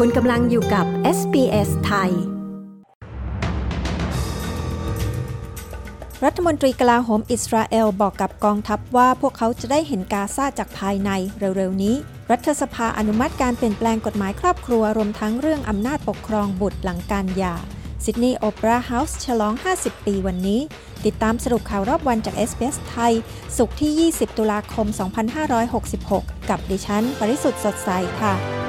คุณกำลังอยู่กับ SBS ไทย รัฐมนตรีกลาโหมอิสราเอลบอกกับกองทัพว่าพวกเขาจะได้เห็นกาซาจากภายในเร็วๆนี้ รัฐสภาอนุมัติการเปลี่ยนแปลงกฎหมายครอบครัว รวมทั้งเรื่องอำนาจปกครองบุตรหลังการหย่าซิดนีย์โอเปร่าเฮาส์ฉลอง 50 ปีวันนี้ ติดตามสรุปข่าวรอบวันจาก SBS ไทย สุขที่ 20 ตุลาคม 2566 กับดิฉัน ปริสุทธ์สดใสค่ะ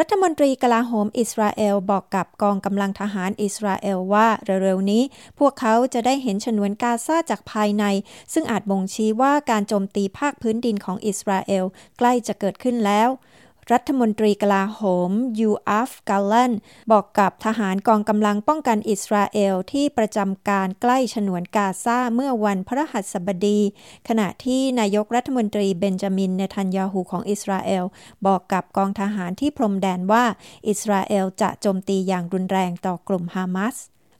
รัฐมนตรีกลาโหมอิสราเอลบอกกับกองกำลังทหารอิสราเอลว่าเร็วๆนี้ พวกเขาจะได้เห็นฉนวนกาซาจากภายใน ซึ่งอาจบ่งชี้ว่าการโจมตีภาคพื้นดินของอิสราเอลใกล้จะเกิดขึ้นแล้ว รัฐมนตรีกลาโหมยูอัฟกาลันบอกกับทหารกองกำลังป้องกันอิสราเอลที่ประจำการใกล้ฉนวนกาซาเมื่อวันพระหัสบดี ขณะที่นายกรัฐมนตรีเบนจามินเนทันยาฮูของอิสราเอล บอกกับกองทหารที่พรมแดนว่า อิสราเอลจะโจมตีอย่างรุนแรงต่อกลุ่มฮามาส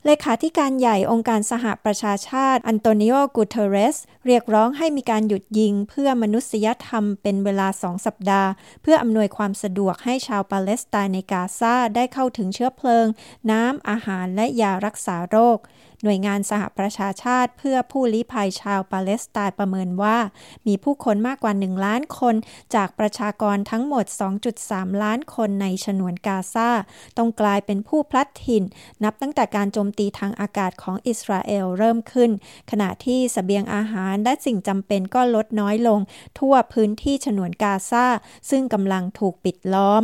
เลขาธิการใหญ่องค์การสหประชาชาติ อันโตนิโอ กูเทเรส เรียกร้องให้มีการหยุดยิงเพื่อมนุษยธรรมเป็นเวลาสองสัปดาห์ เพื่ออำนวยความสะดวกให้ชาวปาเลสไตน์ในกาซาได้เข้าถึงเชื้อเพลิง น้ำอาหารและยารักษาโรค หน่วยงานสหประชาชาติเพื่อผู้ลี้ภัยชาวปาเลสไตน์ประเมินว่า มีผู้คนมากกว่า 1 ล้านคน จากประชากรทั้งหมด 2.3 ล้านคนในฉนวนกาซาต้องกลายเป็นผู้พลัดถิ่น นับตั้งแต่การโจมตีทางอากาศของอิสราเอลเริ่มขึ้น ขณะที่สเสบียงอาหารและสิ่งจำเป็นก็ลดน้อยลง ทั่วพื้นที่ฉนวนกาซาซึ่งกำลังถูกปิดล้อม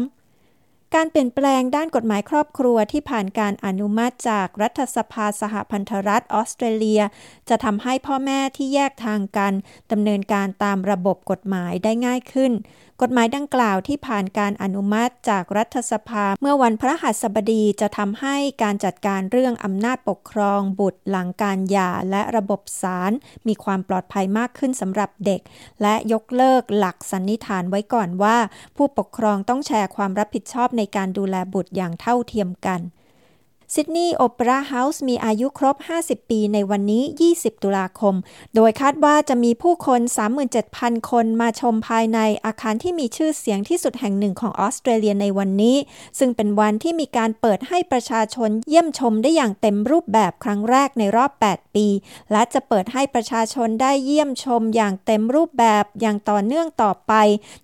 การเปลี่ยนแปลงด้านกฎหมายครอบครัวที่ผ่านการอนุมัติจากรัฐสภาสหพันธรัฐออสเตรเลีย จะทำให้พ่อแม่ที่แยกทางกันดำเนินการตามระบบกฎหมายได้ง่ายขึ้น กฎหมายดังกล่าวที่ผ่านการอนุมัติจากรัฐสภา เมื่อวันพระหัสบดีจะทำให้การจัดการเรื่องอำนาจปกครอง บุตรหลังการหย่าและระบบศาลมีความปลอดภัยมากขึ้นสำหรับเด็ก และยกเลิกหลักสันนิษฐานไว้ก่อนว่า ผู้ปกครองต้องแชร์ความรับผิดชอบในการดูแลบุตรอย่างเท่าเทียมกัน ซิดนีย์โอเปร่าเฮาส์มีอายุครบ 50 ปีในวันนี้ 20 ตุลาคม โดยคาดว่าจะมีผู้คน 37,000 คนมาชมภายในอาคารที่มีชื่อเสียงที่สุดแห่งหนึ่งของออสเตรเลียในวันนี้ ซึ่งเป็นวันที่มีการเปิดให้ประชาชนเยี่ยมชมได้อย่างเต็มรูปแบบครั้งแรกในรอบ 8 ปี และจะเปิดให้ประชาชนได้เยี่ยมชมอย่างเต็มรูปแบบอย่างต่อเนื่องต่อไป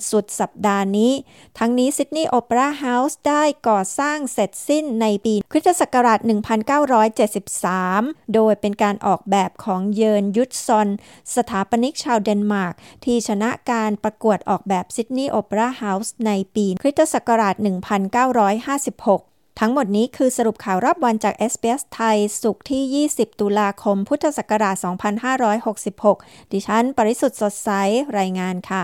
สุดสัปดาห์นี้ ทั้งนี้ซิดนีย์โอเปร่าเฮาส์ได้ก่อสร้างเสร็จสิ้นในปีคริสตศักราช 1973 โดยเป็นการออกแบบของเยิร์น อุตซอน สถาปนิกชาวเดนมาร์ก ที่ชนะการประกวดออกแบบซิดนีย์โอเปร่าเฮาส์ในปีคริสตศักราช 1956ทั้งหมดนี้คือสรุปข่าวรอบวันจาก SBS ไทย ศุกร์ที่ 20 ตุลาคม พุทธศักราช 2566 ดิฉัน ปริสุทธ์สดใส รายงานค่ะ